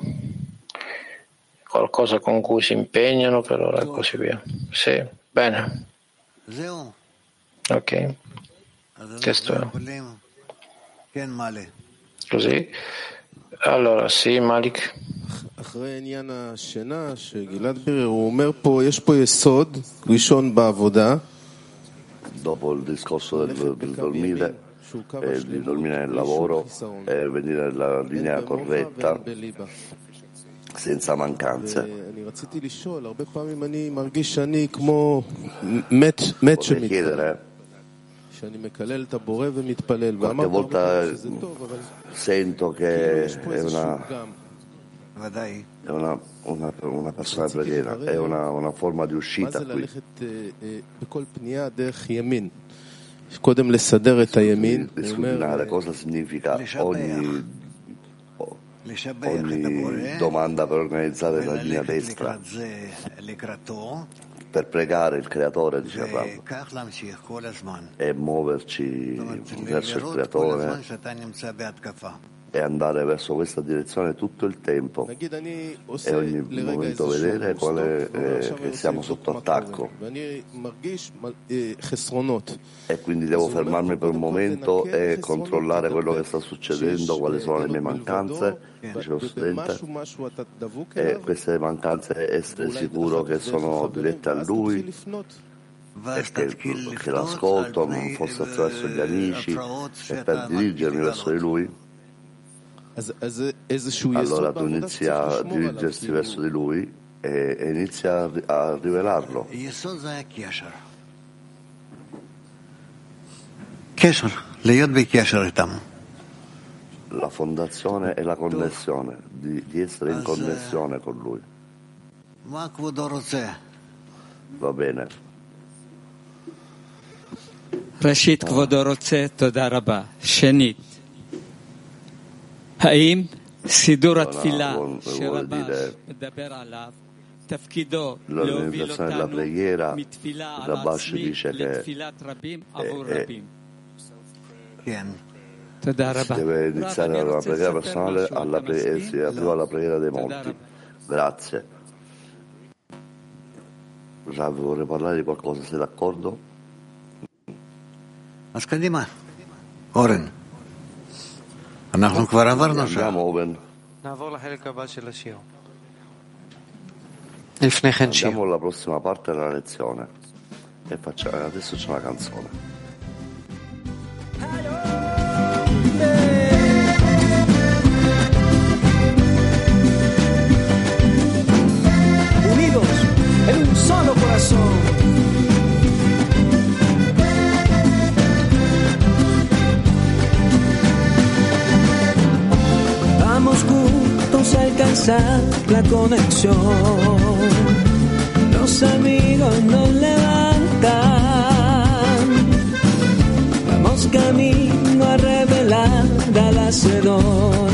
qualcosa con cui si impegnano per ora e così via. Sì, bene. Ok. Questo è. Così. Allora, sì, Malik. Dopo il discorso del, del dormire, eh, di dormire nel lavoro e venire nella linea corretta, senza mancanze. Vorrei chiedere qualche volta sento che è una, è una, una, una persona preghiera, è una, una forma di uscita qui. Di scrutinare cosa significa ogni, ogni domanda per organizzare la linea destra. Per pregare il creatore, dice Rav, e muoverci verso il creatore e andare verso questa direzione tutto il tempo e ogni momento vedere quale, eh, che siamo sotto attacco e quindi devo fermarmi per un momento e controllare quello che sta succedendo, quali sono le mie mancanze, dice lo studente, e queste mancanze essere sicuro che sono dirette a lui e che, che l'ascolto, forse attraverso gli amici, e per dirigermi verso di lui allora tu inizi a dirigersi verso di lui e, e inizi a, a rivelarlo. La fondazione è la connessione, di, di essere in connessione con lui. Va bene. Rashid Kvodorotze Todaraba, Shenit. Vuol dire l'organizzazione della preghiera, Rabash dice che è, è, si deve iniziare dalla preghiera personale alla preghiera, prima alla preghiera dei monti. Grazie. Rav, vorrei parlare di qualcosa, sei d'accordo? Ascandima, Oren. אורן. אנחנו כבר עברנו שם. Andiamo, Owen. נעבור לחלק הבא של השיעור. לפני כן שיר. Andiamo alla prossima parte della lezione. E facciamo, adesso c'è una canzone. unidos en un solo corazón. La conexión. Los amigos nos levantan. Vamos camino a revelar al hacedor.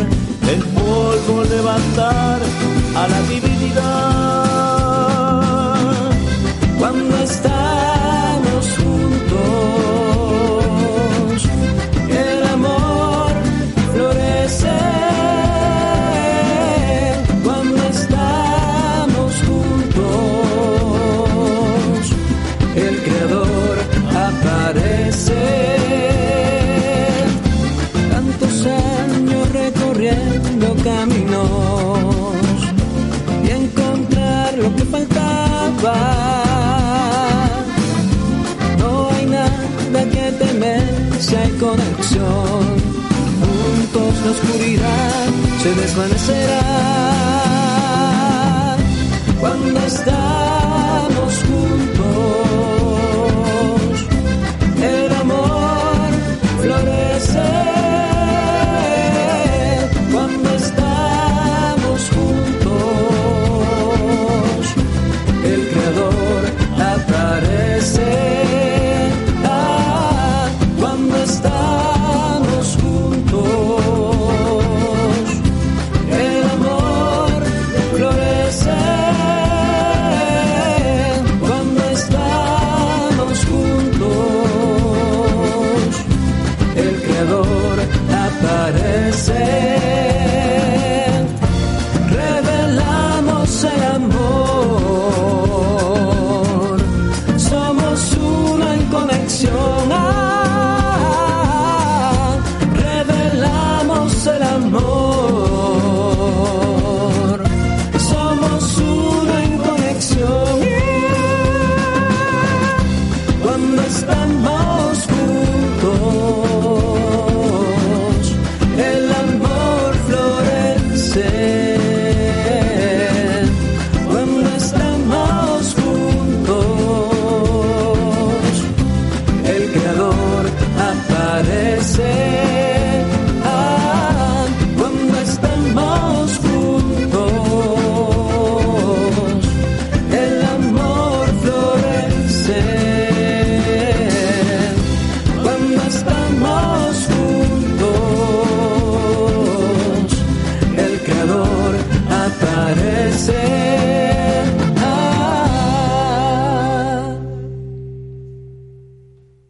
El polvo levantar a la divinidad. Conexión. Juntos la oscuridad se desvanecerá. Cuando estamos juntos,